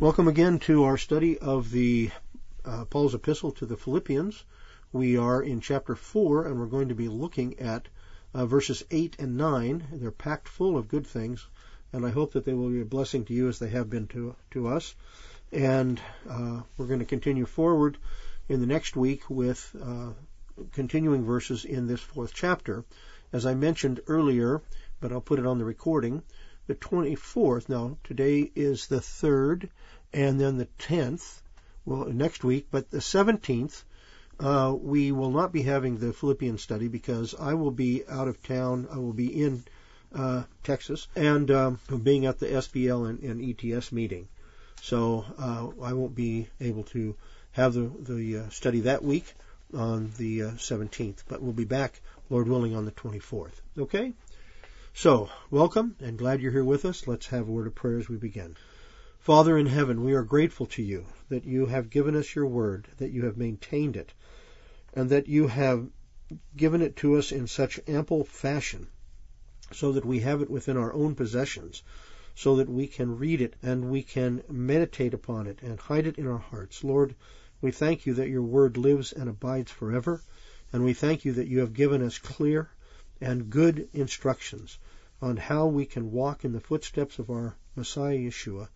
Welcome again to our study of the uh, Paul's epistle to the Philippians. We are in chapter 4 and we're going to be looking at uh, verses 8 and 9. They're packed full of good things and I hope that they will be a blessing to you as they have been to, to us. And uh, we're going to continue forward in the next week with uh, continuing verses in this fourth chapter. As I mentioned earlier, but I'll put it on the recording, the 24th. Now, today is the 3rd, and then the 10th, well, next week, but the 17th, uh, we will not be having the Philippian study because I will be out of town. I will be in uh, Texas and um, being at the SBL and, and ETS meeting. So uh, I won't be able to have the, the uh, study that week on the 17th, uh, but we'll be back, Lord willing, on the 24th. Okay? So, welcome and glad you're here with us. Let's have a word of prayer as we begin. Father in heaven, we are grateful to you that you have given us your word, that you have maintained it, and that you have given it to us in such ample fashion so that we have it within our own possessions, so that we can read it and we can meditate upon it and hide it in our hearts. Lord, we thank you that your word lives and abides forever, and we thank you that you have given us clear and good instructions on how we can walk in the footsteps of our Messiah Yeshua,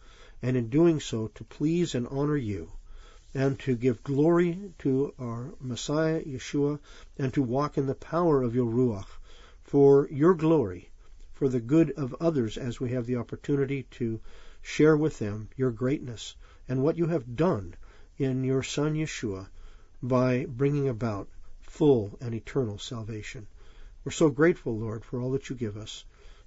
and in doing so to please and honor you, and to give glory to our Messiah Yeshua, and to walk in the power of your Ruach for your glory, for the good of others as we have the opportunity to share with them your greatness and what you have done in your Son Yeshua by bringing about full and eternal salvation. We're so grateful, Lord, for all that you give us.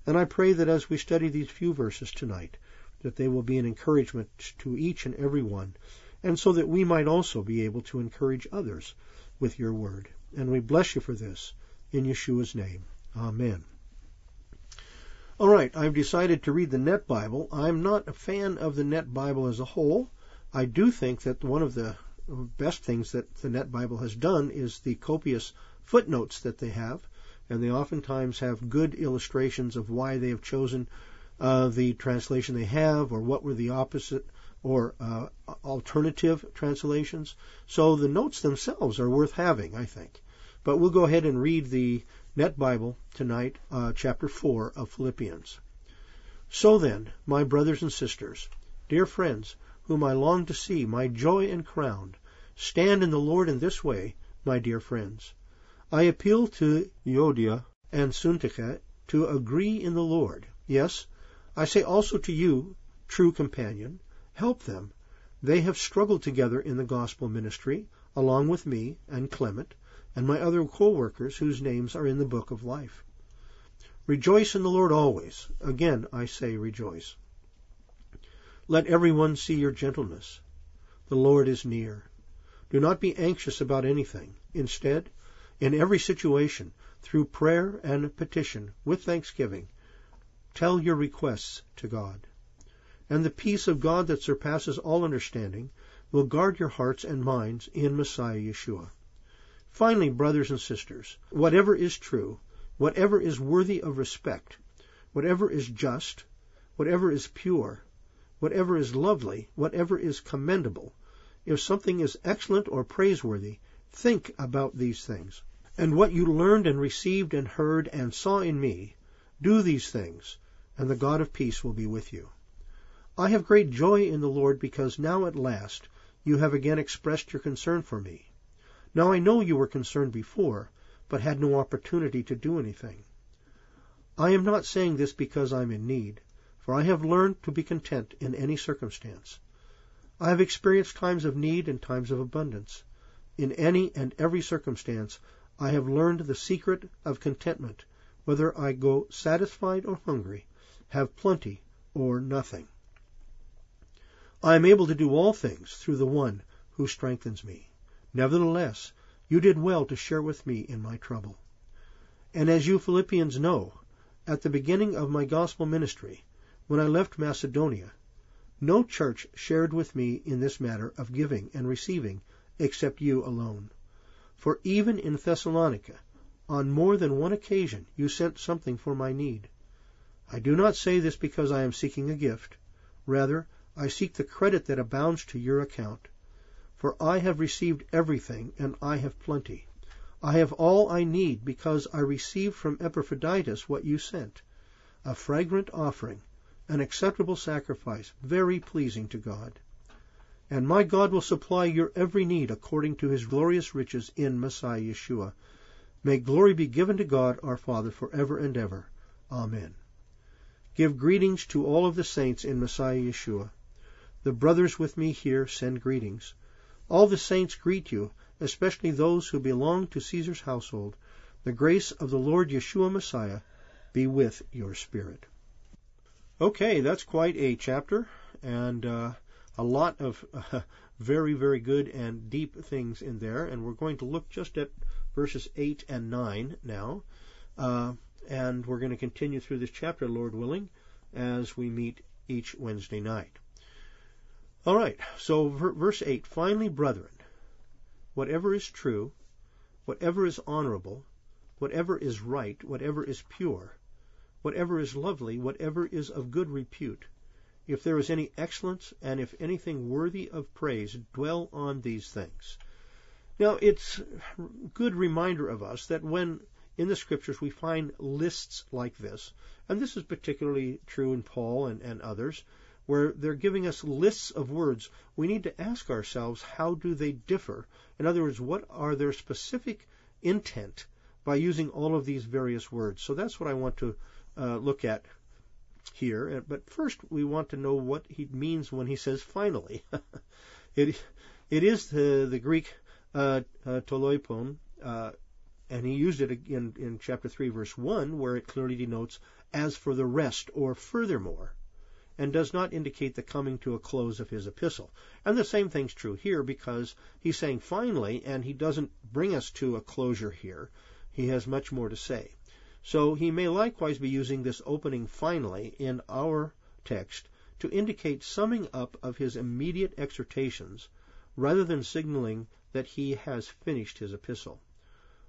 And I pray that as we study these few verses tonight, that they will be an encouragement to each and every one, and so that we might also be able to encourage others with your word. And we bless you for this in Yeshua's name. Amen. All right, I've decided to read the NET Bible. I'm not a fan of the NET Bible as a whole. I do think that one of the best things that the NET Bible has done is the copious footnotes that they have and they oftentimes have good illustrations of why they have chosen uh, the translation they have, or what were the opposite or uh, alternative translations. So the notes themselves are worth having, I think. But we'll go ahead and read the NET Bible tonight, uh, chapter 4 of Philippians. So then, my brothers and sisters, dear friends, whom I long to see, my joy and crown, stand in the Lord in this way, my dear friends. I appeal to Euodia and Syntyche to agree in the Lord. Yes, I say also to you, true companion, help them. They have struggled together in the gospel ministry, along with me and Clement and my other co-workers whose names are in the book of life. Rejoice in the Lord always. Again, I say rejoice. Let everyone see your gentleness. The Lord is near. Do not be anxious about anything. Instead, in every situation, through prayer and petition, with thanksgiving, tell your requests to God. And the peace of God that surpasses all understanding will guard your hearts and minds in Messiah Yeshua. Finally, brothers and sisters, whatever is true, whatever is worthy of respect, whatever is just, whatever is pure, whatever is lovely, whatever is commendable, if something is excellent or praiseworthy, Think about these things. And what you learned and received and heard and saw in me, do these things, and the God of peace will be with you. I have great joy in the Lord because now at last you have again expressed your concern for me. Now I know you were concerned before, but had no opportunity to do anything. I am not saying this because I am in need, for I have learned to be content in any circumstance. I have experienced times of need and times of abundance. In any and every circumstance I have learned the secret of contentment, whether I go satisfied or hungry, have plenty or nothing. I am able to do all things through the one who strengthens me. Nevertheless, you did well to share with me in my trouble. And as you Philippians know, at the beginning of my gospel ministry, when I left Macedonia, no church shared with me in this matter of giving and receiving except you alone. For even in Thessalonica, on more than one occasion, you sent something for my need. I do not say this because I am seeking a gift. Rather, I seek the credit that abounds to your account. For I have received everything, and I have plenty. I have all I need, because I received from Epaphroditus what you sent, a fragrant offering, an acceptable sacrifice, very pleasing to God. And my God will supply your every need according to his glorious riches in Messiah Yeshua. May glory be given to God our Father forever and ever. Amen. Give greetings to all of the saints in Messiah Yeshua. The brothers with me here send greetings. All the saints greet you, especially those who belong to Caesar's household. The grace of the Lord Yeshua Messiah be with your spirit. Okay, that's quite a chapter and uh, a lot of uh, very, very good and deep things in there. And we're going to look just at verses 8 and 9 now. Uh, and we're going to continue through this chapter, Lord willing, as we meet each Wednesday night. All right, so verse 8 Finally, brethren, whatever is true, whatever is honorable, whatever is right, whatever is pure, whatever is lovely, whatever is of good repute, if there is any excellence, and if anything worthy of praise, dwell on these things. Now, it's a good reminder of us that when in the scriptures we find lists like this, and this is particularly true in Paul and, and others, where they're giving us lists of words, we need to ask ourselves how do they differ? In other words, what are their specific intent by using all of these various words? So that's what I want to uh, look at here. But first, we want to know what he means when he says finally. it, it is the, the Greek uh, uh, toloipon, uh, and he used it in, in chapter 3, verse 1, where it clearly denotes as for the rest or furthermore and does not indicate the coming to a close of his epistle. And the same thing's true here because he's saying finally, and he doesn't bring us to a closure here. He has much more to say. So he may likewise be using this opening finally in our text to indicate summing up of his immediate exhortations rather than signaling that he has finished his epistle.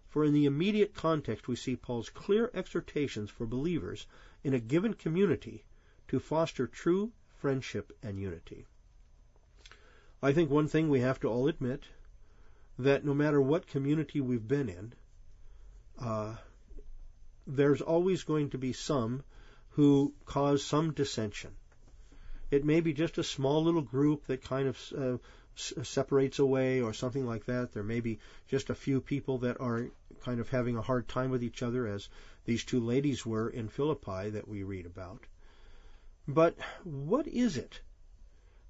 For in the immediate context we see Paul's clear exhortations for believers in a given community to foster true friendship and unity. I think one thing we have to all admit that no matter what community we've been in, uh, there's always going to be some who cause some dissension. It may be just a small little group that kind of uh, s- separates away or something like that. There may be just a few people that are kind of having a hard time with each other, as these two ladies were in Philippi that we read about. But what is it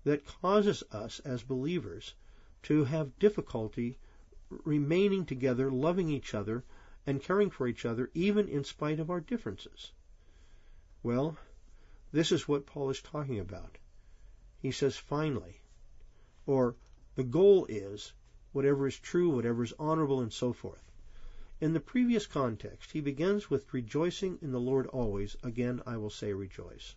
that causes us as believers to have difficulty remaining together, loving each other, and caring for each other, even in spite of our differences? Well, this is what Paul is talking about. He says, finally, or the goal is whatever is true, whatever is honorable, and so forth. In the previous context, he begins with rejoicing in the Lord always. Again, I will say rejoice.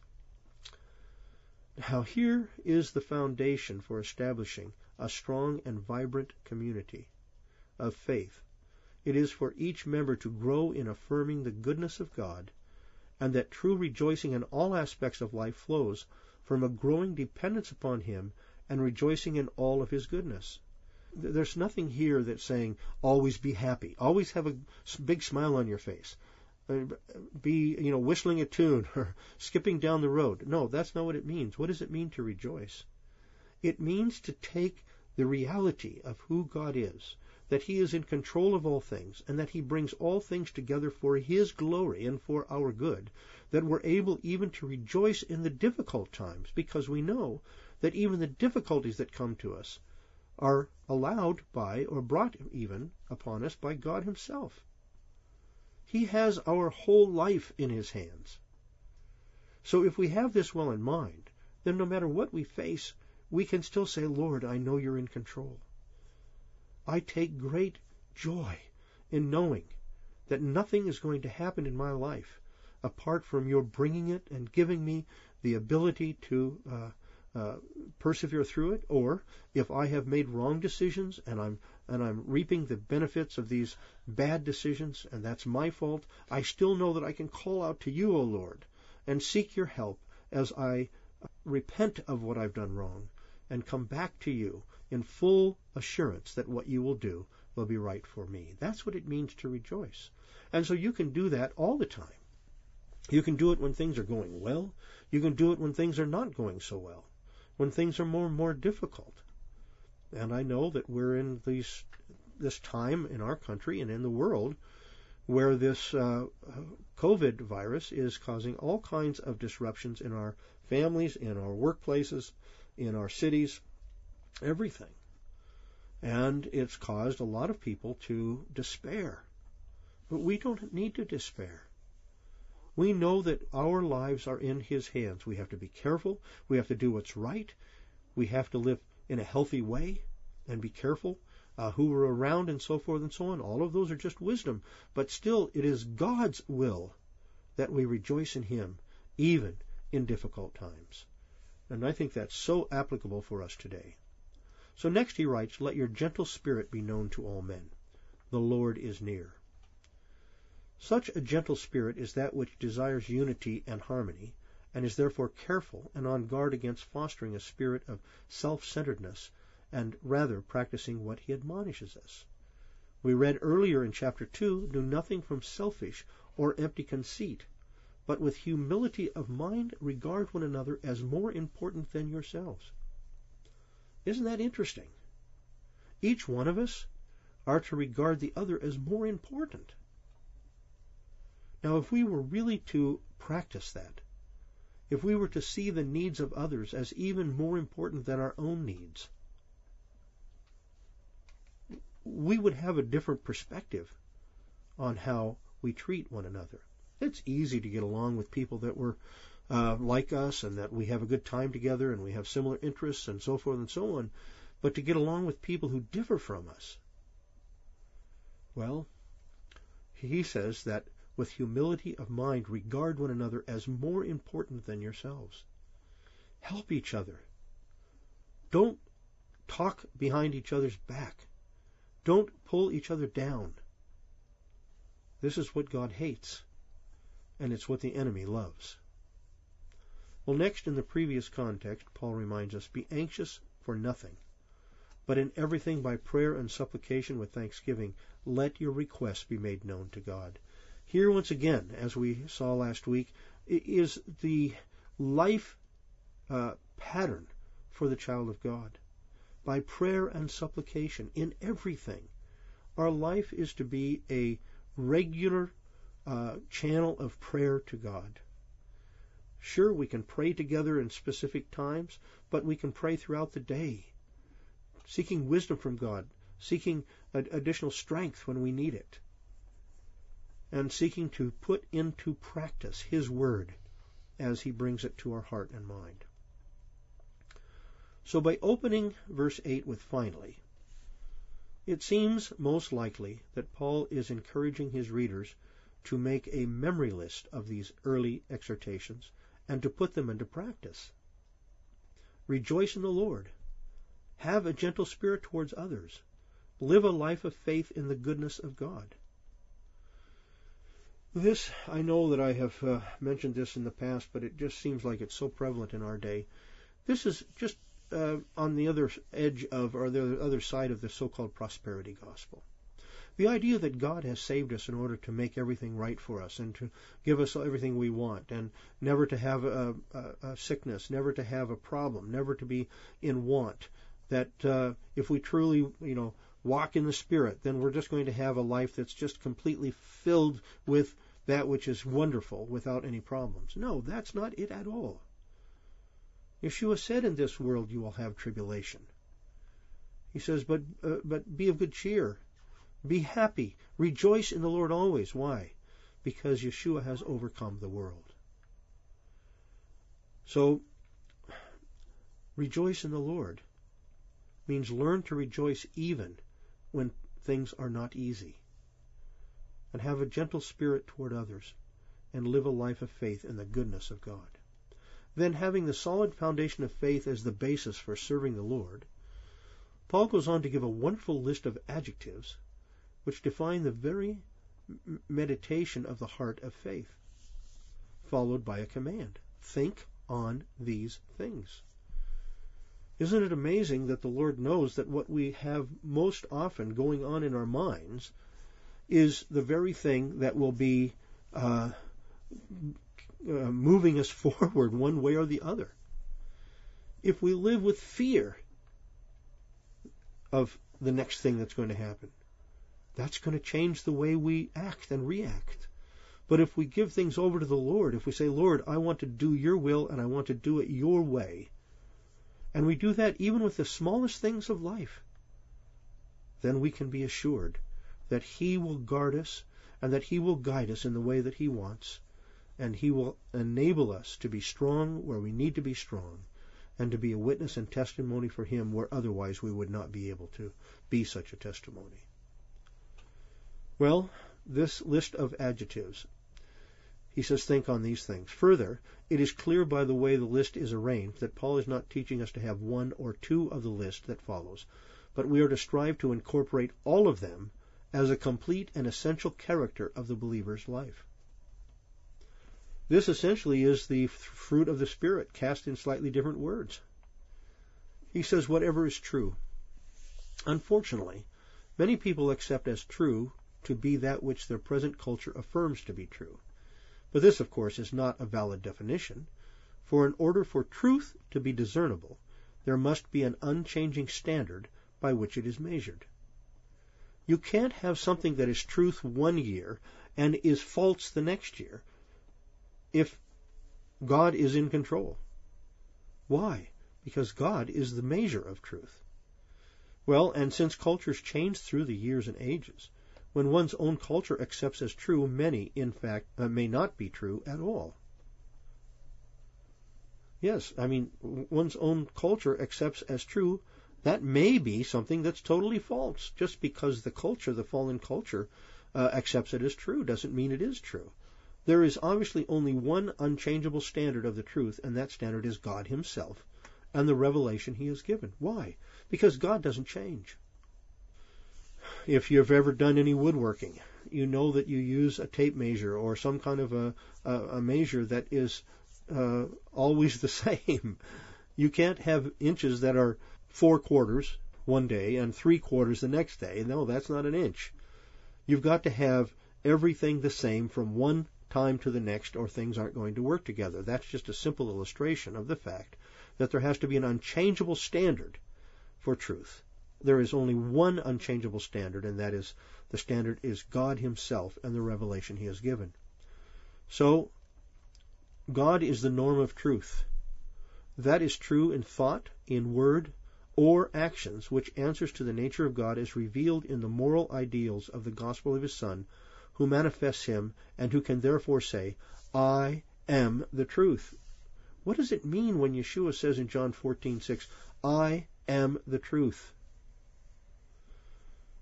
Now, here is the foundation for establishing a strong and vibrant community of faith. It is for each member to grow in affirming the goodness of God, and that true rejoicing in all aspects of life flows from a growing dependence upon Him and rejoicing in all of His goodness. There's nothing here that's saying always be happy, always have a big smile on your face. Uh, be, you know, whistling a tune or skipping down the road. No, that's not what it means. What does it mean to rejoice? It means to take the reality of who God is, that He is in control of all things, and that He brings all things together for His glory and for our good, that we're able even to rejoice in the difficult times, because we know that even the difficulties that come to us are allowed by, or brought even upon us by God Himself. He has our whole life in His hands. So if we have this well in mind, then no matter what we face, we can still say, Lord, I know you're in control. I take great joy in knowing that nothing is going to happen in my life apart from your bringing it and giving me the ability to uh, uh, persevere through it, or if I have made wrong decisions and I'm and I'm reaping the benefits of these bad decisions, and that's my fault, I still know that I can call out to you, O Lord, and seek your help as I repent of what I've done wrong and come back to you in full assurance that what you will do will be right for me. That's what it means to rejoice. And so you can do that all the time. You can do it when things are going well. You can do it when things are not going so well, when things are more and more difficult. And I know that we're in these, this time in our country and in the world where this uh, COVID virus is causing all kinds of disruptions in our families, in our workplaces, in our cities, everything. And it's caused a lot of people to despair. But we don't need to despair. We know that our lives are in His hands. We have to be careful. We have to do what's right. We have to live in a healthy way and be careful uh, who are around and so forth and so on. All of those are just wisdom. But still, it is God's will that we rejoice in Him, even in difficult times. And I think that's so applicable for us today. So next he writes, Let your gentle spirit be known to all men. The Lord is near. Such a gentle spirit is that which desires unity and harmony, and is therefore careful and on guard against fostering a spirit of self-centeredness, and rather practicing what he admonishes us. We read earlier in chapter 2, Do nothing from selfish or empty conceit, but with humility of mind regard one another as more important than yourselves. Isn't that interesting? Each one of us are to regard the other as more important. Now, if we were really to practice that, if we were to see the needs of others as even more important than our own needs, we would have a different perspective on how we treat one another. It's easy to get along with people that were uh, like us and that we have a good time together and we have similar interests and so forth and so on, but to get along with people who differ from us, well, he says that with humility of mind, regard one another as more important than yourselves. Help each other. Don't talk behind each other's back. Don't pull each other down. This is what God hates, and it's what the enemy loves. Well, next, in the previous context, Paul reminds us be anxious for nothing, but in everything by prayer and supplication with thanksgiving, let your requests be made known to God. Here, once again, as we saw last week, is the life uh, pattern for the child of God. By prayer and supplication in everything. Our life is to be a regular uh, channel of prayer to God. Sure, we can pray together in specific times, but we can pray throughout the day, seeking wisdom from God, seeking additional strength when we need it and seeking to put into practice His Word as He brings it to our heart and mind. So by opening verse 8 with finally, it seems most likely that Paul is encouraging his readers to make a memory list of these early exhortations and to put them into practice. Rejoice in the Lord. Have a gentle spirit towards others. Live a life of faith in the goodness of God. This, I know that I have uh, mentioned this in the past, but it just seems like it's so prevalent in our day. This is just uh, on the other edge of, or the other side of the so-called prosperity gospel. The idea that God has saved us in order to make everything right for us and to give us everything we want and never to have a, a, a sickness, never to have a problem, never to be in want. That uh, if we truly, you know, walk in the Spirit, then we're just going to have a life that's just completely filled with that which is wonderful without any problems. No, that's not it at all. Yeshua said, "In this world you will have tribulation." He says, "But uh, but be of good cheer, be happy, rejoice in the Lord always." Why? Because Yeshua has overcome the world. So, rejoice in the Lord means learn to rejoice even when things are not easy. And have a gentle spirit toward others, and live a life of faith in the goodness of God. Then, having the solid foundation of faith as the basis for serving the Lord, Paul goes on to give a wonderful list of adjectives which define the very meditation of the heart of faith, followed by a command. Think on these things. Isn't it amazing that the Lord knows that what we have most often going on in our minds is the very thing that will be uh, uh, moving us forward one way or the other? If we live with fear of the next thing that's going to happen, that's going to change the way we act and react. But if we give things over to the Lord, if we say, Lord, I want to do your will and I want to do it your way, and we do that even with the smallest things of life, then we can be assured that He will guard us and that He will guide us in the way that He wants, and He will enable us to be strong where we need to be strong, and to be a witness and testimony for Him where otherwise we would not be able to be such a testimony. Well, this list of adjectives. He says, think on these things. Further, it is clear by the way the list is arranged that Paul is not teaching us to have one or two of the list that follows, but we are to strive to incorporate all of them as a complete and essential character of the believer's life. This essentially is the fruit of the Spirit cast in slightly different words. He says, whatever is true. Unfortunately, many people accept as true to be that which their present culture affirms to be true. But this, of course, is not a valid definition, for in order for truth to be discernible, there must be an unchanging standard by which it is measured. You can't have something that is truth one year and is false the next year if God is in control. Why? Because God is the measure of truth. Well, and since cultures change through the years and ages, when one's own culture accepts as true, many, in fact, uh, may not be true at all. Yes, I mean, one's own culture accepts as true, that may be something that's totally false. Just because the culture, the fallen culture, uh, accepts it as true doesn't mean it is true. There is obviously only one unchangeable standard of the truth, and that standard is God Himself and the revelation He has given. Why? Because God doesn't change if you've ever done any woodworking, you know that you use a tape measure or some kind of a, a, a measure that is uh, always the same. You can't have inches that are four quarters one day and three quarters the next day. No, that's not an inch. You've got to have everything the same from one time to the next or things aren't going to work together. That's just a simple illustration of the fact that there has to be an unchangeable standard for truth there is only one unchangeable standard, and that is the standard is God Himself and the revelation He has given. So, God is the norm of truth. That is true in thought, in word, or actions, which answers to the nature of God as revealed in the moral ideals of the gospel of His Son, who manifests Him, and who can therefore say, I am the truth. What does it mean when Yeshua says in John 14:6, I am the truth?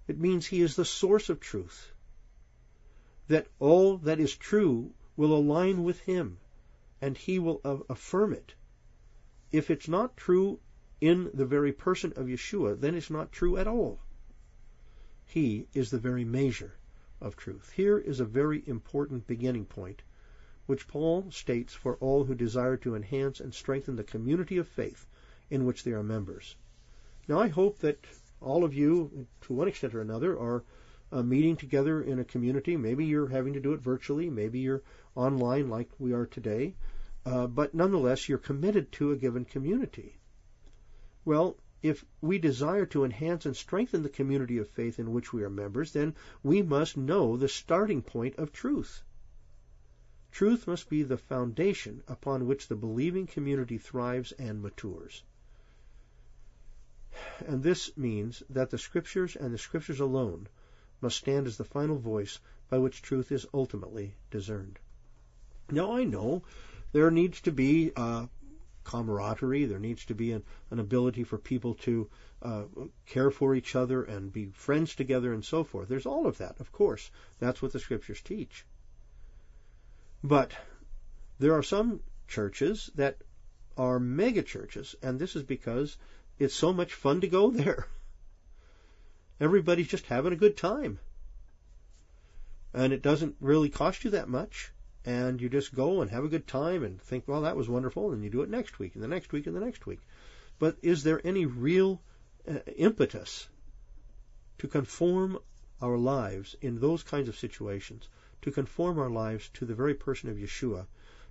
It means he is the source of truth. That all that is true will align with him and he will affirm it. If it's not true in the very person of Yeshua, then it's not true at all. He is the very measure of truth. Here is a very important beginning point, which Paul states for all who desire to enhance and strengthen the community of faith in which they are members. Now, I hope that all of you, to one extent or another, are uh, meeting together in a community. Maybe you're having to do it virtually. Maybe you're online like we are today. Uh, but nonetheless, you're committed to a given community. Well, if we desire to enhance and strengthen the community of faith in which we are members, then we must know the starting point of truth. Truth must be the foundation upon which the believing community thrives and matures. And this means that the Scriptures and the Scriptures alone must stand as the final voice by which truth is ultimately discerned. Now I know there needs to be uh, camaraderie. There needs to be an, an ability for people to uh, care for each other and be friends together and so forth. There's all of that, of course. That's what the scriptures teach. But there are some churches that are mega churches, and this is because it's so much fun to go there. Everybody's just having a good time. And it doesn't really cost you that much. and you just go and have a good time and think, well, that was wonderful, and you do it next week and the next week and the next week. But is there any real uh, impetus to conform our lives in those kinds of situations, to conform our lives to the very person of Yeshua,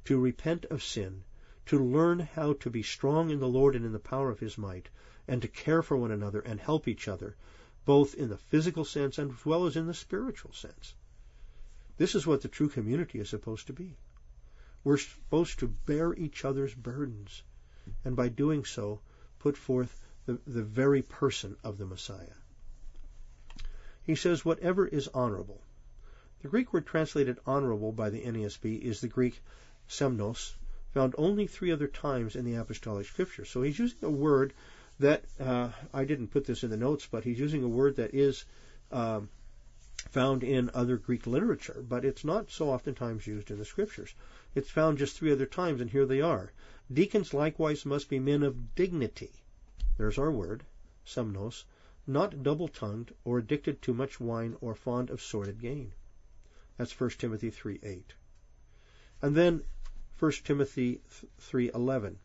to repent of sin, to learn how to be strong in the Lord and in the power of His might, and to care for one another and help each other, both in the physical sense and as well as in the spiritual sense. This is what the true community is supposed to be. We're supposed to bear each other's burdens, and by doing so, put forth the, the very person of the Messiah. He says, whatever is honorable. The Greek word translated honorable by the NASB is the Greek semnos, found only three other times in the Apostolic scripture. So he's using a word that, uh, I didn't put this in the notes, but he's using a word that is um, found in other Greek literature, but it's not so oftentimes used in the Scriptures. It's found just three other times, and here they are. Deacons likewise must be men of dignity. There's our word, semnos, not double-tongued or addicted to much wine or fond of sordid gain. That's 1 Timothy 3:8. And then 1 Timothy 3:11.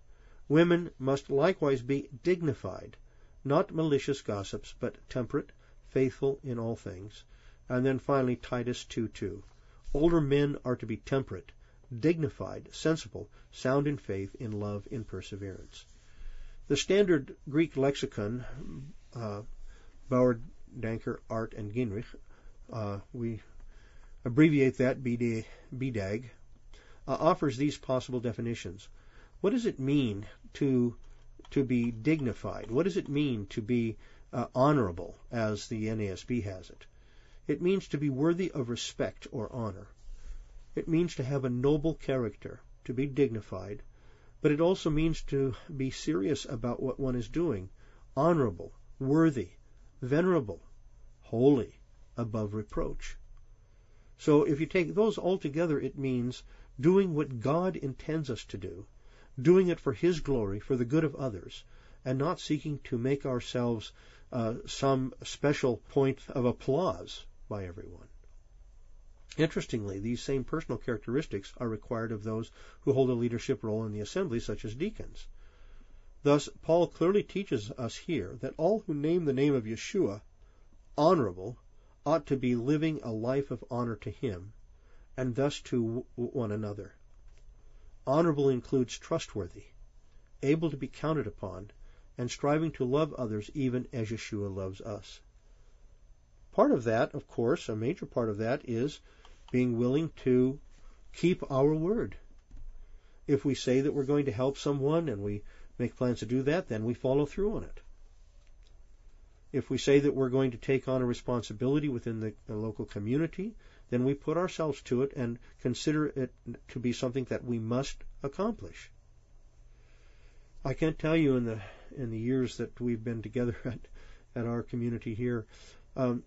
Women must likewise be dignified, not malicious gossips, but temperate, faithful in all things. And then finally Titus 2:2. Older men are to be temperate, dignified, sensible, sound in faith, in love, in perseverance. The standard Greek lexicon, uh, Bauer, Danker, Arndt, and Gingrich, uh, we abbreviate that BDAG, uh, offers these possible definitions. What does it mean to to be dignified? What does it mean to be uh, honorable, as the NASB has it? It means to be worthy of respect or honor. It means to have a noble character, to be dignified, but it also means to be serious about what one is doing, honorable, worthy, venerable, holy, above reproach. So if you take those all together, it means doing what God intends us to do, doing it for His glory, for the good of others, and not seeking to make ourselves uh, some special point of applause by everyone. Interestingly, these same personal characteristics are required of those who hold a leadership role in the assembly, such as deacons. Thus, Paul clearly teaches us here that all who name the name of Yeshua honorable ought to be living a life of honor to him, and thus to one another. Honorable includes trustworthy, able to be counted upon, and striving to love others even as Yeshua loves us. Part of that, of course, a major part of that is being willing to keep our word. If we say that we're going to help someone and we make plans to do that, then we follow through on it. If we say that we're going to take on a responsibility within the, the local community, then we put ourselves to it and consider it to be something that we must accomplish. I can't tell you in the in the years that we've been together at at our community here um,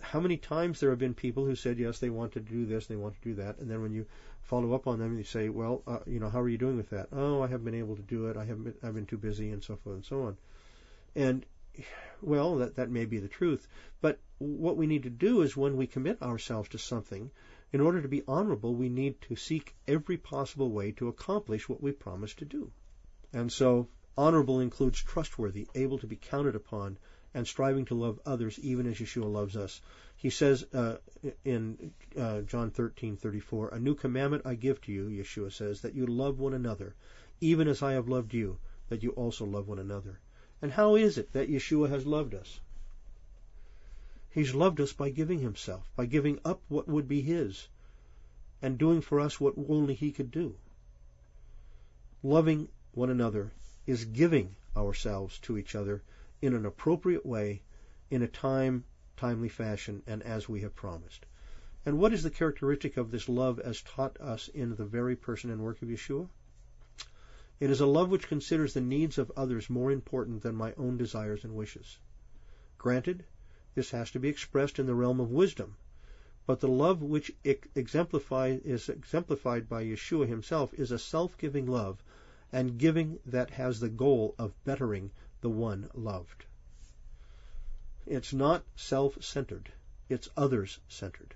how many times there have been people who said yes they want to do this they want to do that. And then when you follow up on them you say well uh, you know how are you doing with that? Oh I haven't been able to do it. I haven't been, I've been too busy and so forth and so on. And well that that may be the truth but what we need to do is when we commit ourselves to something in order to be honorable we need to seek every possible way to accomplish what we promise to do and so honorable includes trustworthy able to be counted upon and striving to love others even as Yeshua loves us. He says uh, in uh, John 13:34, "A new commandment I give to you," Yeshua says, "that you love one another, even as I have loved you, that you also love one another." And how is it that Yeshua has loved us? He's loved us by giving himself, by giving up what would be his, and doing for us what only he could do. Loving one another is giving ourselves to each other in an appropriate way, in a time, timely fashion, and as we have promised. And what is the characteristic of this love as taught us in the very person and work of Yeshua? It is a love which considers the needs of others more important than my own desires and wishes. Granted, this has to be expressed in the realm of wisdom, but the love which is exemplified by Yeshua himself is a self-giving love and giving that has the goal of bettering the one loved. It's not self centered, it's others centered.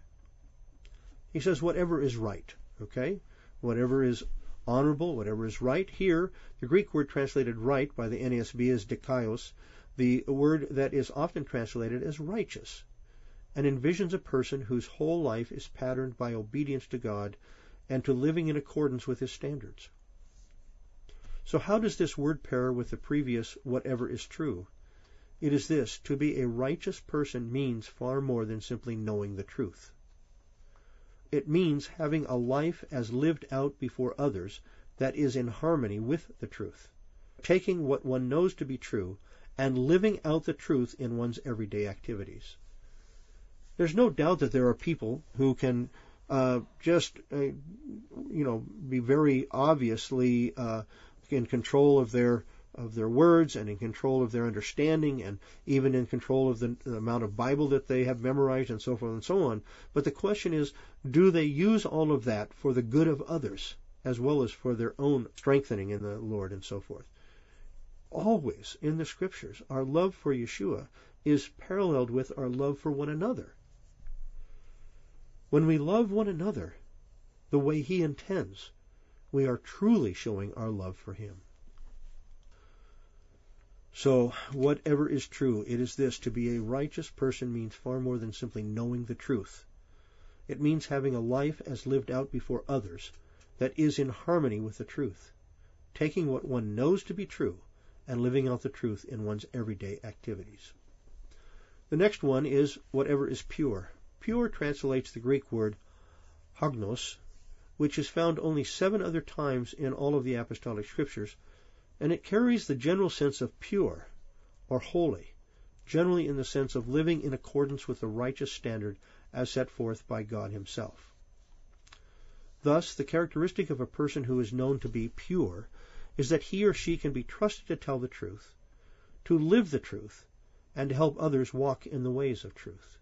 He says, whatever is right. Okay? Whatever is honorable, whatever is right. Here, the Greek word translated right by the NASB is dikaios, the word that is often translated as righteous, and envisions a person whose whole life is patterned by obedience to God and to living in accordance with his standards. So how does this word pair with the previous whatever is true? It is this to be a righteous person means far more than simply knowing the truth. It means having a life as lived out before others that is in harmony with the truth, taking what one knows to be true and living out the truth in one's everyday activities. There's no doubt that there are people who can uh, just, uh, you know, be very obviously uh, in control of their of their words and in control of their understanding and even in control of the, the, amount of Bible that they have memorized and so forth and so on. But the question is, do they use all of that for the good of others as well as for their own strengthening in the Lord and so forth? Always in the scriptures, our love for Yeshua is paralleled with our love for one another. When we love one another the way He intends, we are truly showing our love for Him. So, whatever is true, it is this to be a righteous person means far more than simply knowing the truth. It means having a life as lived out before others that is in harmony with the truth, taking what one knows to be true and living out the truth in one's everyday activities. The next one is whatever is pure. Pure translates the Greek word hagnos, which is found only seven other times in all of the apostolic scriptures and it carries the general sense of pure or holy, generally in the sense of living in accordance with the righteous standard as set forth by God Himself. Thus, the characteristic of a person who is known to be pure is that he or she can be trusted to tell the truth, to live the truth, and to help others walk in the ways of truth.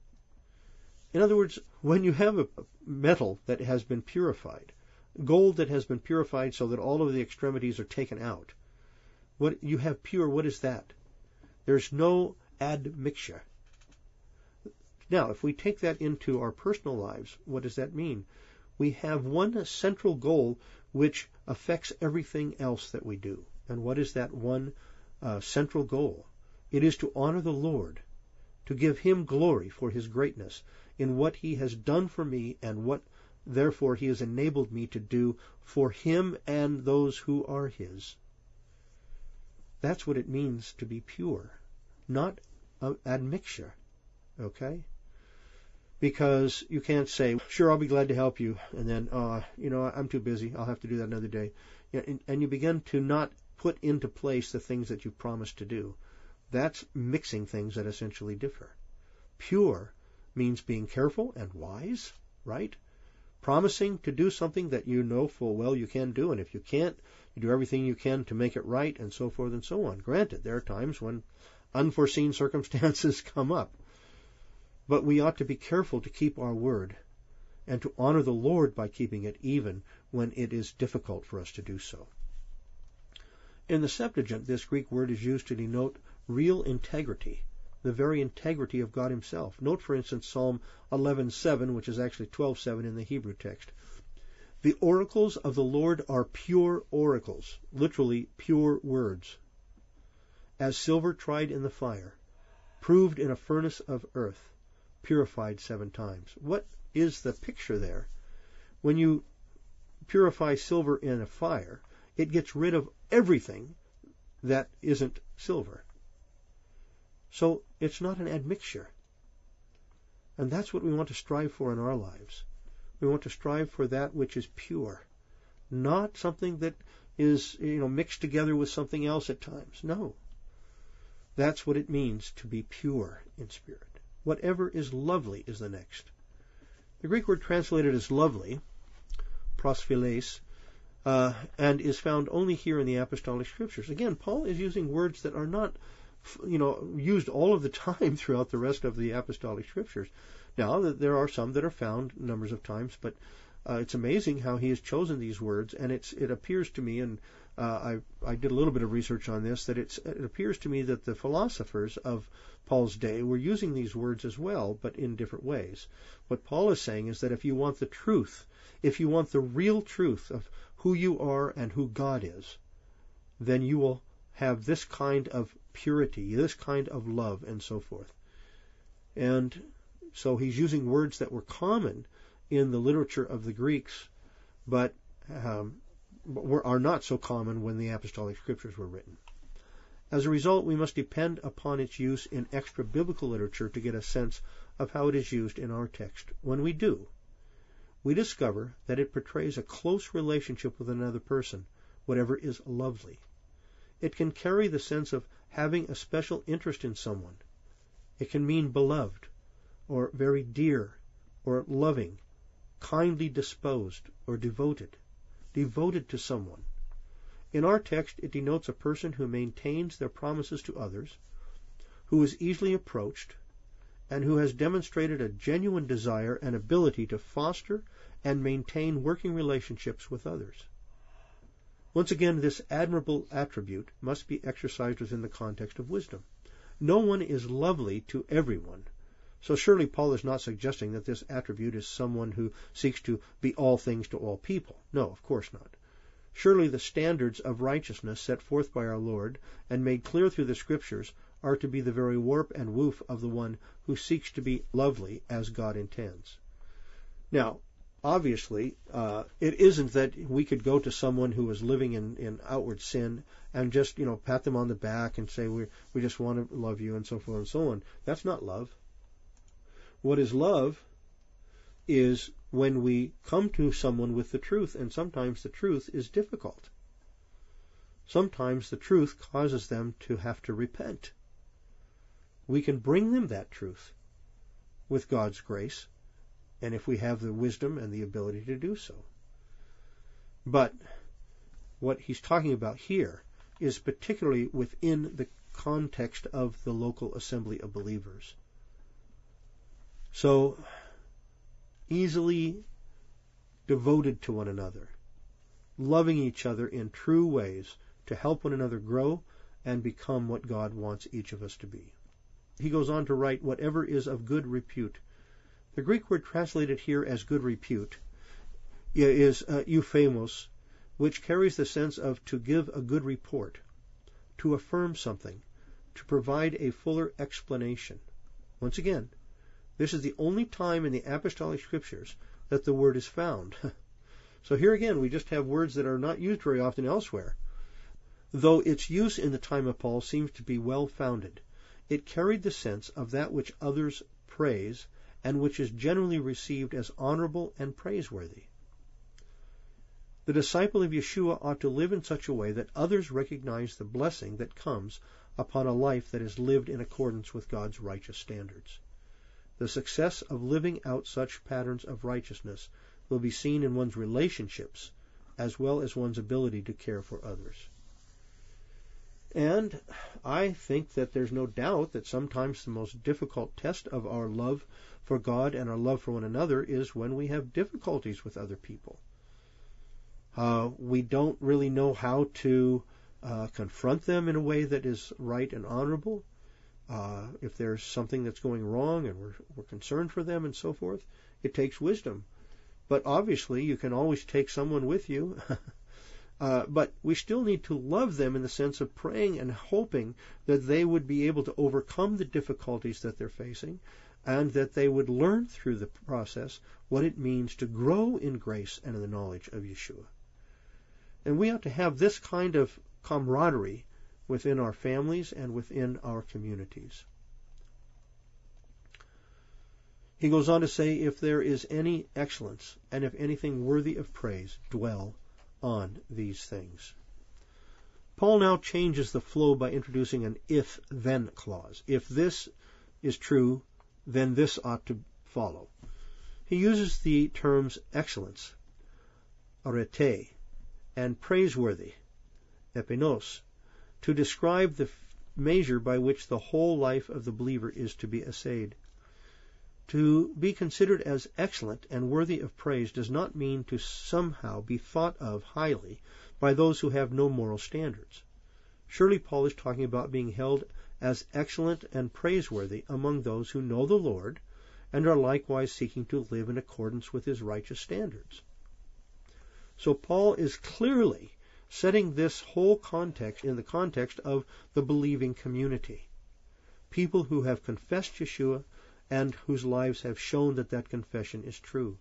In other words, when you have a metal that has been purified, gold that has been purified so that all of the extremities are taken out, what you have pure, what is that? There's no admixture. Now, if we take that into our personal lives, what does that mean? We have one central goal which affects everything else that we do. And what is that one uh, central goal? It is to honor the Lord, to give Him glory for His greatness in what He has done for me and what therefore He has enabled me to do for Him and those who are His. That's what it means to be pure, not a admixture. Okay? Because you can't say, sure, I'll be glad to help you, and then, uh, you know, I'm too busy. I'll have to do that another day. And you begin to not put into place the things that you promised to do. That's mixing things that essentially differ. Pure means being careful and wise, right? promising to do something that you know full well you can do, and if you can't, you do everything you can to make it right, and so forth and so on. Granted, there are times when unforeseen circumstances come up. But we ought to be careful to keep our word and to honor the Lord by keeping it even when it is difficult for us to do so. In the Septuagint, this Greek word is used to denote real integrity the very integrity of God himself. Note, for instance, Psalm 11:7, which is actually 12:7 in the Hebrew text. The oracles of the Lord are pure oracles, literally pure words. As silver tried in the fire, proved in a furnace of earth, purified seven times. What is the picture there? When you purify silver in a fire, it gets rid of everything that isn't silver. So it's not an admixture. And that's what we want to strive for in our lives. We want to strive for that which is pure, not something that is, you know, mixed together with something else at times. No. That's what it means to be pure in spirit. Whatever is lovely is the next. The Greek word translated as lovely, prosphiles, uh, and is found only here in the apostolic scriptures. Again, Paul is using words that are not you know, used all of the time throughout the rest of the apostolic scriptures. Now, there are some that are found numbers of times, but uh, it's amazing how he has chosen these words, and it's it appears to me, and uh, I, I did a little bit of research on this, that it's it appears to me that the philosophers of Paul's day were using these words as well, but in different ways. What Paul is saying is that if you want the truth, if you want the real truth of who you are and who God is, then you will have this kind of purity, this kind of love, and so forth. And so he's using words that were common in the literature of the Greeks, but um, were, are not so common when the apostolic scriptures were written. As a result, we must depend upon its use in extra biblical literature to get a sense of how it is used in our text. When we do, we discover that it portrays a close relationship with another person, whatever is lovely. It can carry the sense of having a special interest in someone. It can mean beloved, or very dear, or loving, kindly disposed, or devoted, devoted to someone. In our text, it denotes a person who maintains their promises to others, who is easily approached, and who has demonstrated a genuine desire and ability to foster and maintain working relationships with others. Once again, this admirable attribute must be exercised within the context of wisdom. No one is lovely to everyone, so surely Paul is not suggesting that this attribute is someone who seeks to be all things to all people. No, of course not. Surely the standards of righteousness set forth by our Lord and made clear through the Scriptures are to be the very warp and woof of the one who seeks to be lovely as God intends. Now, obviously, uh, it isn't that we could go to someone who is living in, in outward sin and just, you know, pat them on the back and say, we, we just want to love you and so forth and so on. That's not love. What is love is when we come to someone with the truth, and sometimes the truth is difficult. Sometimes the truth causes them to have to repent. We can bring them that truth with God's grace, and if we have the wisdom and the ability to do so. But what he's talking about here is particularly within the context of the local assembly of believers. So easily devoted to one another, loving each other in true ways to help one another grow and become what God wants each of us to be. He goes on to write, whatever is of good repute. The Greek word translated here as good repute is uh, euphemos, which carries the sense of to give a good report, to affirm something, to provide a fuller explanation. Once again, this is the only time in the apostolic scriptures that the word is found. so here again, we just have words that are not used very often elsewhere. Though its use in the time of Paul seems to be well founded, it carried the sense of that which others praise and which is generally received as honorable and praiseworthy. The disciple of Yeshua ought to live in such a way that others recognize the blessing that comes upon a life that is lived in accordance with God's righteous standards. The success of living out such patterns of righteousness will be seen in one's relationships as well as one's ability to care for others. And I think that there's no doubt that sometimes the most difficult test of our love for God and our love for one another is when we have difficulties with other people. Uh, we don't really know how to uh, confront them in a way that is right and honorable uh, if there's something that's going wrong and we're, we're concerned for them and so forth, it takes wisdom. But obviously, you can always take someone with you. uh, but we still need to love them in the sense of praying and hoping that they would be able to overcome the difficulties that they're facing and that they would learn through the process what it means to grow in grace and in the knowledge of Yeshua. And we ought to have this kind of camaraderie within our families and within our communities. He goes on to say, if there is any excellence and if anything worthy of praise, dwell on these things. Paul now changes the flow by introducing an if then clause. If this is true, then this ought to follow. He uses the terms excellence, arete, and praiseworthy, epainos, to describe the measure by which the whole life of the believer is to be assayed. To be considered as excellent and worthy of praise does not mean to somehow be thought of highly by those who have no moral standards. Surely Paul is talking about being held as excellent and praiseworthy among those who know the Lord and are likewise seeking to live in accordance with his righteous standards. So Paul is clearly setting this whole context in the context of the believing community. People who have confessed Yeshua and whose lives have shown that that confession is true.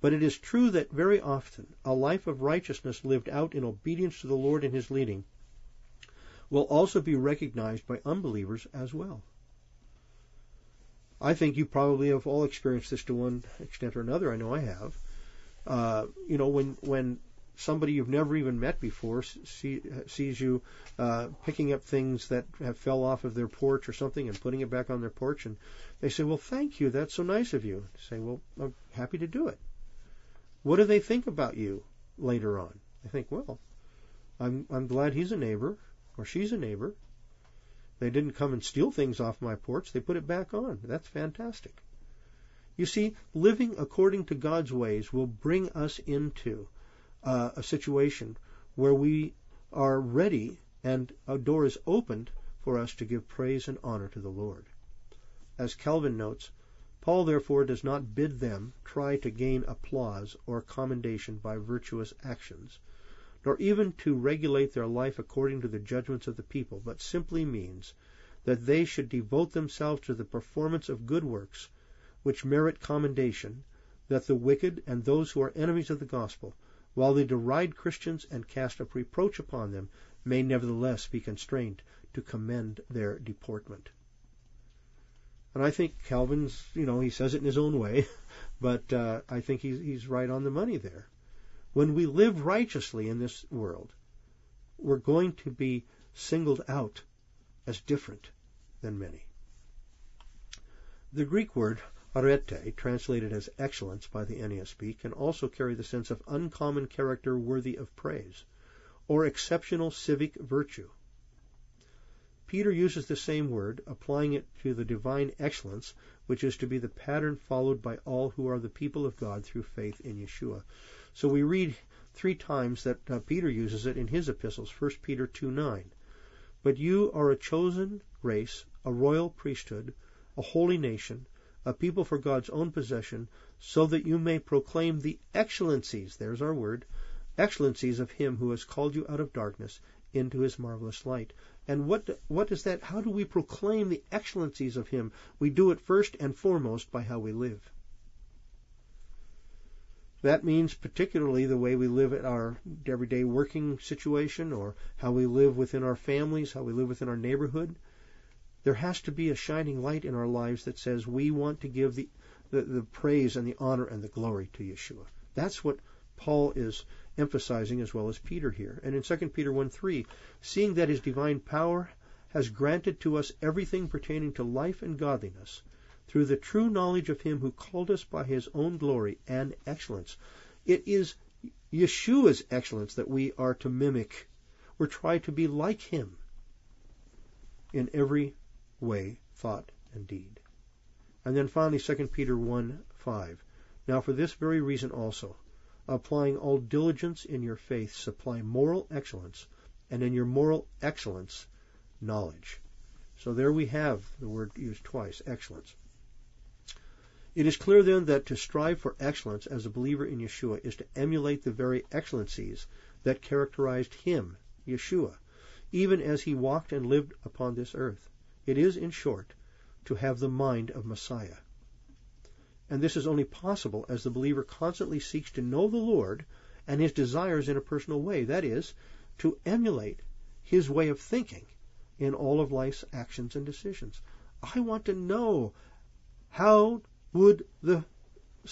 But it is true that very often a life of righteousness lived out in obedience to the Lord and His leading will also be recognized by unbelievers as well. I think you probably have all experienced this to one extent or another. I know I have. Uh, you know, when when somebody you've never even met before see, sees you uh, picking up things that have fell off of their porch or something and putting it back on their porch, and they say, "Well, thank you. That's so nice of you." Say, "Well, I'm happy to do it." What do they think about you later on? They think, "Well, I'm I'm glad he's a neighbor or she's a neighbor. They didn't come and steal things off my porch. They put it back on. That's fantastic." You see, living according to God's ways will bring us into uh, a situation where we are ready and a door is opened for us to give praise and honor to the Lord. As Calvin notes, Paul therefore does not bid them try to gain applause or commendation by virtuous actions, nor even to regulate their life according to the judgments of the people, but simply means that they should devote themselves to the performance of good works, which merit commendation, that the wicked and those who are enemies of the gospel while they deride Christians and cast a reproach upon them, may nevertheless be constrained to commend their deportment. And I think Calvin's, you know, he says it in his own way, but uh, I think he's, he's right on the money there. When we live righteously in this world, we're going to be singled out as different than many. The Greek word Arete, translated as excellence by the NASB, can also carry the sense of uncommon character worthy of praise, or exceptional civic virtue. Peter uses the same word, applying it to the divine excellence, which is to be the pattern followed by all who are the people of God through faith in Yeshua. So we read three times that uh, Peter uses it in his epistles, 1 Peter 2 9. But you are a chosen race, a royal priesthood, a holy nation, a people for God's own possession, so that you may proclaim the excellencies, there's our word, excellencies of him who has called you out of darkness into his marvelous light. And what what is that? How do we proclaim the excellencies of him? We do it first and foremost by how we live. That means particularly the way we live at our everyday working situation or how we live within our families, how we live within our neighborhood. There has to be a shining light in our lives that says we want to give the, the, the praise and the honor and the glory to Yeshua. That's what Paul is emphasizing as well as Peter here. And in 2 Peter 1 3, seeing that his divine power has granted to us everything pertaining to life and godliness through the true knowledge of him who called us by his own glory and excellence. It is Yeshua's excellence that we are to mimic. We're trying to be like him in every way, thought, and deed. And then finally, 2 Peter 1 5. Now, for this very reason also, applying all diligence in your faith, supply moral excellence, and in your moral excellence, knowledge. So there we have the word used twice, excellence. It is clear then that to strive for excellence as a believer in Yeshua is to emulate the very excellencies that characterized him, Yeshua, even as he walked and lived upon this earth. It is, in short, to have the mind of Messiah. And this is only possible as the believer constantly seeks to know the Lord and his desires in a personal way. That is, to emulate his way of thinking in all of life's actions and decisions. I want to know how would the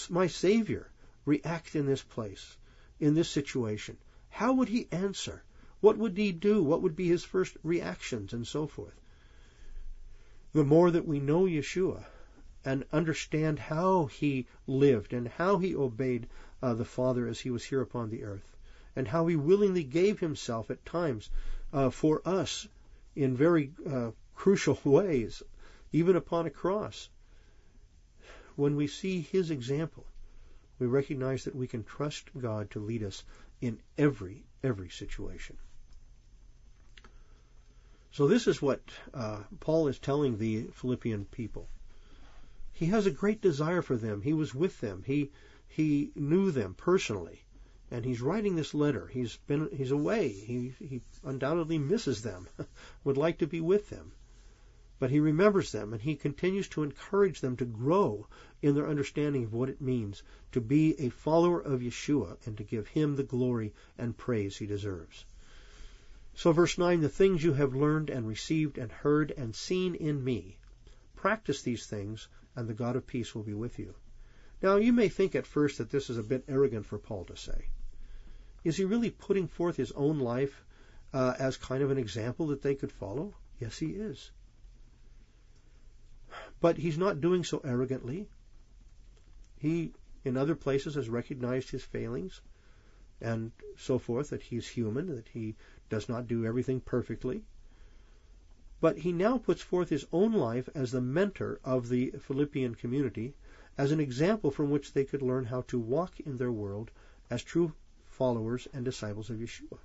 my Savior react in this place, in this situation? How would he answer? What would he do? What would be his first reactions and so forth? The more that we know Yeshua and understand how he lived and how he obeyed uh, the Father as he was here upon the earth, and how he willingly gave himself at times uh, for us in very uh, crucial ways, even upon a cross. When we see his example, we recognize that we can trust God to lead us in every, every situation. So this is what uh, Paul is telling the Philippian people. He has a great desire for them. He was with them. He he knew them personally, and he's writing this letter. He's been he's away. He he undoubtedly misses them, would like to be with them, but he remembers them, and he continues to encourage them to grow in their understanding of what it means to be a follower of Yeshua and to give him the glory and praise he deserves. So, verse 9, the things you have learned and received and heard and seen in me, practice these things, and the God of peace will be with you. Now, you may think at first that this is a bit arrogant for Paul to say. Is he really putting forth his own life uh, as kind of an example that they could follow? Yes, he is. But he's not doing so arrogantly. He, in other places, has recognized his failings and so forth, that he's human, that he does not do everything perfectly. But he now puts forth his own life as the mentor of the Philippian community, as an example from which they could learn how to walk in their world as true followers and disciples of Yeshua.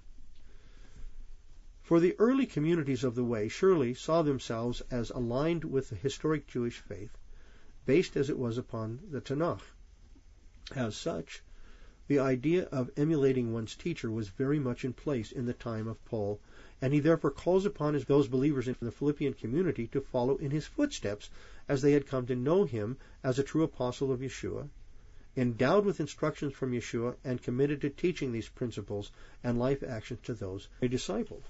For the early communities of the Way surely saw themselves as aligned with the historic Jewish faith, based as it was upon the Tanakh. As such, the idea of emulating one's teacher was very much in place in the time of Paul, and he therefore calls upon his, those believers in the Philippian community to follow in his footsteps as they had come to know him as a true apostle of Yeshua, endowed with instructions from Yeshua, and committed to teaching these principles and life actions to those they discipled.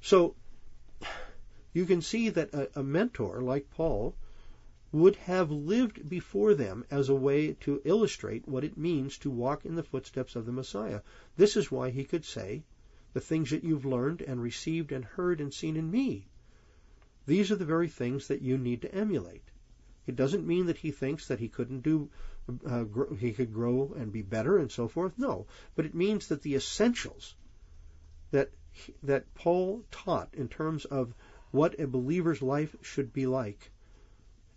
So you can see that a, a mentor like Paul would have lived before them as a way to illustrate what it means to walk in the footsteps of the Messiah. This is why he could say, The things that you've learned and received and heard and seen in me. These are the very things that you need to emulate. It doesn't mean that he thinks that he couldn't do, uh, grow, he could grow and be better and so forth. No, but it means that the essentials that that Paul taught in terms of what a believer's life should be like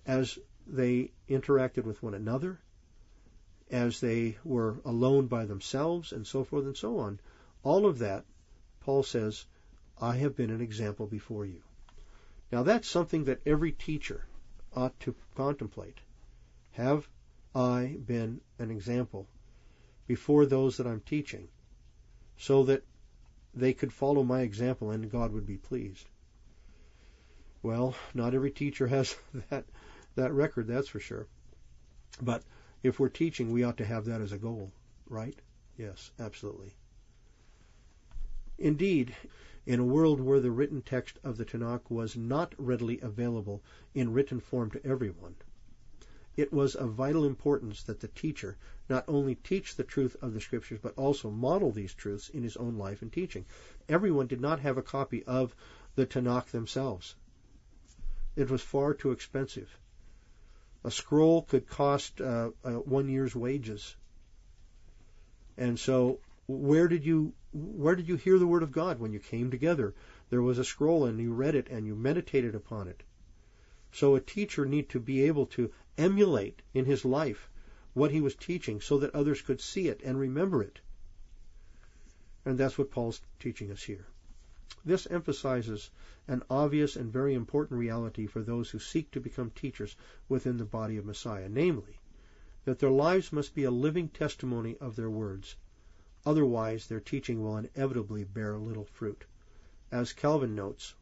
as they interacted with one another, as they were alone by themselves, and so forth and so on. All of that, Paul says, I have been an example before you. Now that's something that every teacher ought to contemplate. Have I been an example before those that I'm teaching so that they could follow my example and God would be pleased? Well, not every teacher has that that record, that's for sure. But if we're teaching, we ought to have that as a goal, right? Yes, absolutely. Indeed, in a world where the written text of the Tanakh was not readily available in written form to everyone, it was of vital importance that the teacher not only teach the truth of the scriptures, but also model these truths in his own life and teaching. Everyone did not have a copy of the Tanakh themselves. It was far too expensive. A scroll could cost uh, uh, one year's wages. And so, where did you where did you hear the word of God when you came together? There was a scroll, and you read it and you meditated upon it. So, a teacher need to be able to emulate in his life what he was teaching, so that others could see it and remember it. And that's what Paul's teaching us here. This emphasizes an obvious and very important reality for those who seek to become teachers within the body of Messiah, namely, that their lives must be a living testimony of their words. Otherwise, their teaching will inevitably bear little fruit. As Calvin notes,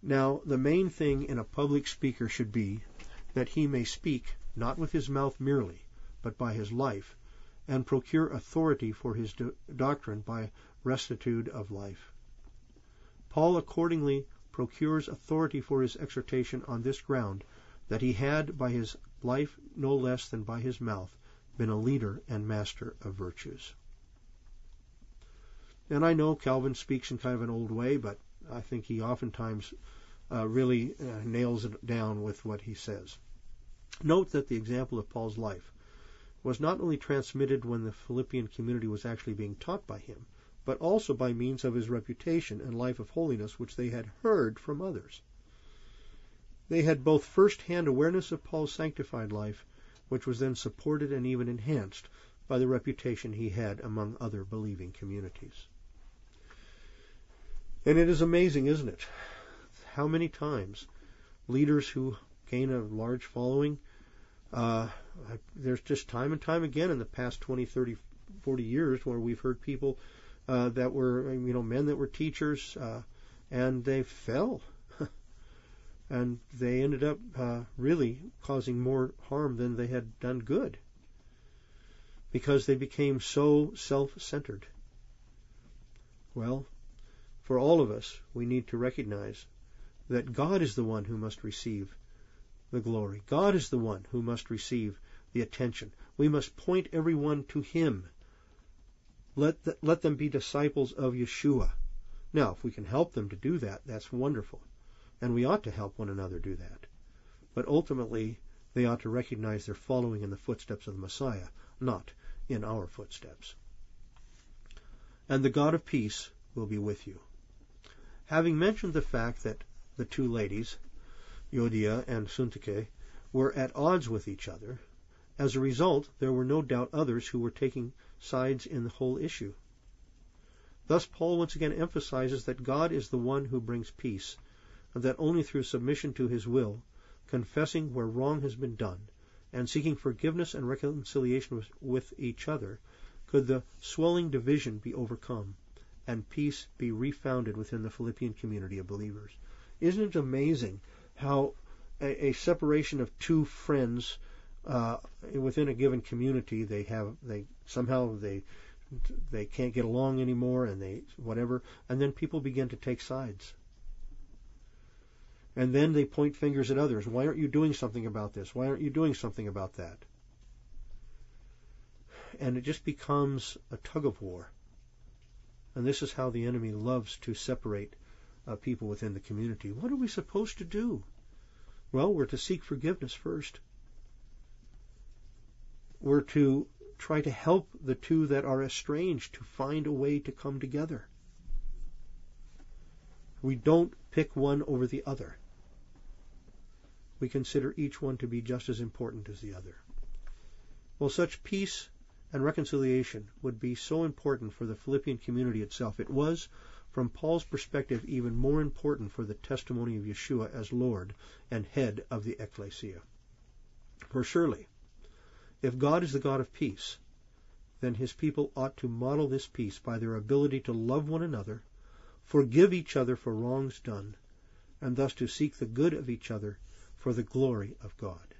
now the main thing in a public speaker should be that he may speak not with his mouth merely, but by his life, and procure authority for his do- doctrine by rectitude of life. Paul accordingly procures authority for his exhortation on this ground, that he had by his life no less than by his mouth been a leader and master of virtues. And I know Calvin speaks in kind of an old way, but I think he oftentimes uh, really uh, nails it down with what he says. Note that the example of Paul's life was not only transmitted when the Philippian community was actually being taught by him, but also by means of his reputation and life of holiness which they had heard from others. They had both first hand awareness of Paul's sanctified life, which was then supported and even enhanced by the reputation he had among other believing communities. And it is amazing, isn't it? How many times leaders who gain a large following, uh, there's just time and time again in the past 20, 30, 40 years where we've heard people uh, that were, you know, men that were teachers, uh, and they fell. and they ended up uh, really causing more harm than they had done good because they became so self centered. Well, for all of us, we need to recognize that God is the one who must receive the glory. God is the one who must receive the attention. We must point everyone to Him. Let, the, let them be disciples of Yeshua. Now, if we can help them to do that, that's wonderful. And we ought to help one another do that. But ultimately, they ought to recognize they're following in the footsteps of the Messiah, not in our footsteps. And the God of peace will be with you. Having mentioned the fact that the two ladies, Euodia and Syntyche, were at odds with each other, as a result, there were no doubt others who were taking sides in the whole issue. Thus, Paul once again emphasizes that God is the one who brings peace, and that only through submission to his will, confessing where wrong has been done, and seeking forgiveness and reconciliation with each other, could the swelling division be overcome and peace be refounded within the Philippian community of believers. Isn't it amazing how a, a separation of two friends uh, within a given community they have they somehow they they can't get along anymore and they whatever and then people begin to take sides and then they point fingers at others why aren't you doing something about this why aren't you doing something about that and it just becomes a tug of war and this is how the enemy loves to separate uh, people within the community. What are we supposed to do? Well, we're to seek forgiveness first. We're to try to help the two that are estranged to find a way to come together. We don't pick one over the other. We consider each one to be just as important as the other. Well, such peace and reconciliation would be so important for the Philippian community itself. It was, from Paul's perspective, even more important for the testimony of Yeshua as Lord and head of the ecclesia. For surely, if God is the God of peace, then his people ought to model this peace by their ability to love one another, forgive each other for wrongs done, and thus to seek the good of each other for the glory of God.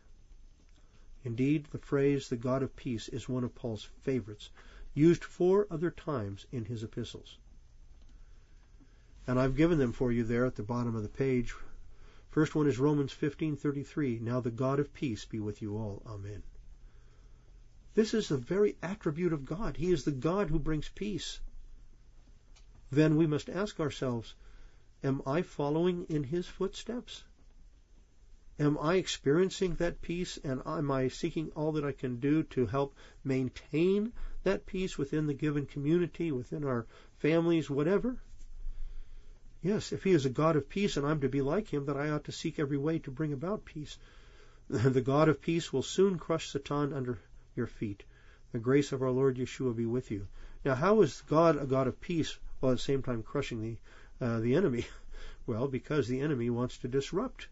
Indeed, the phrase the God of peace is one of Paul's favorites, used four other times in his epistles. And I've given them for you there at the bottom of the page. First one is Romans 15:33, now the God of peace be with you all. Amen. This is the very attribute of God. He is the God who brings peace. Then we must ask ourselves, am I following in his footsteps? Am I experiencing that peace and am I seeking all that I can do to help maintain that peace within the given community, within our families, whatever? Yes, if He is a God of peace and I'm to be like Him, then I ought to seek every way to bring about peace. The God of peace will soon crush Satan under your feet. The grace of our Lord Yeshua be with you. Now, how is God a God of peace while at the same time crushing the uh, the enemy? Well, because the enemy wants to disrupt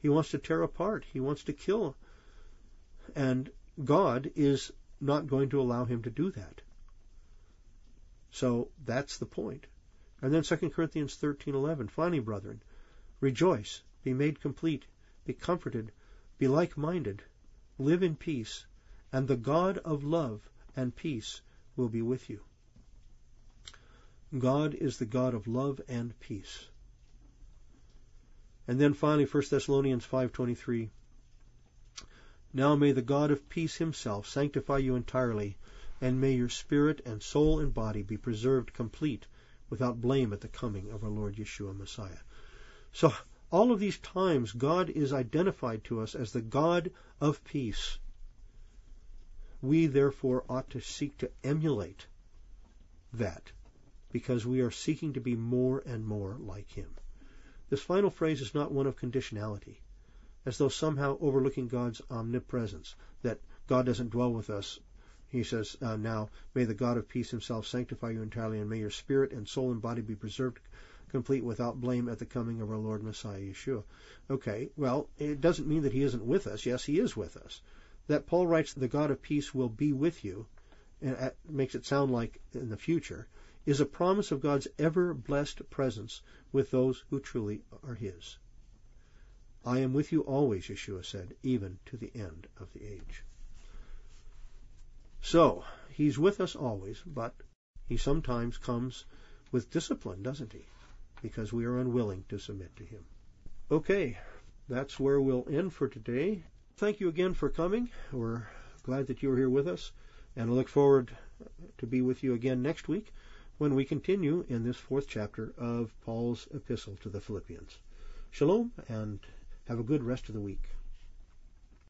he wants to tear apart. He wants to kill. And God is not going to allow him to do that. So that's the point. And then 2 Corinthians 13:11, finally, brethren, rejoice, be made complete, be comforted, be like-minded, live in peace, and the God of love and peace will be with you. God is the God of love and peace. And then finally 1 Thessalonians 5:23 Now may the God of peace himself sanctify you entirely and may your spirit and soul and body be preserved complete without blame at the coming of our Lord Yeshua Messiah. So all of these times God is identified to us as the God of peace. We therefore ought to seek to emulate that because we are seeking to be more and more like him. This final phrase is not one of conditionality, as though somehow overlooking God's omnipresence, that God doesn't dwell with us, He says, uh, Now may the God of peace himself sanctify you entirely, and may your spirit and soul and body be preserved complete without blame at the coming of our Lord Messiah Yeshua. Okay, well, it doesn't mean that he isn't with us. Yes, he is with us. That Paul writes, the God of peace will be with you, and it makes it sound like in the future, is a promise of God's ever blessed presence with those who truly are his. I am with you always, Yeshua said, even to the end of the age. So, he's with us always, but he sometimes comes with discipline, doesn't he? Because we are unwilling to submit to him. Okay, that's where we'll end for today. Thank you again for coming. We're glad that you're here with us, and I look forward to be with you again next week when we continue in this fourth chapter of Paul's epistle to the Philippians. Shalom, and have a good rest of the week.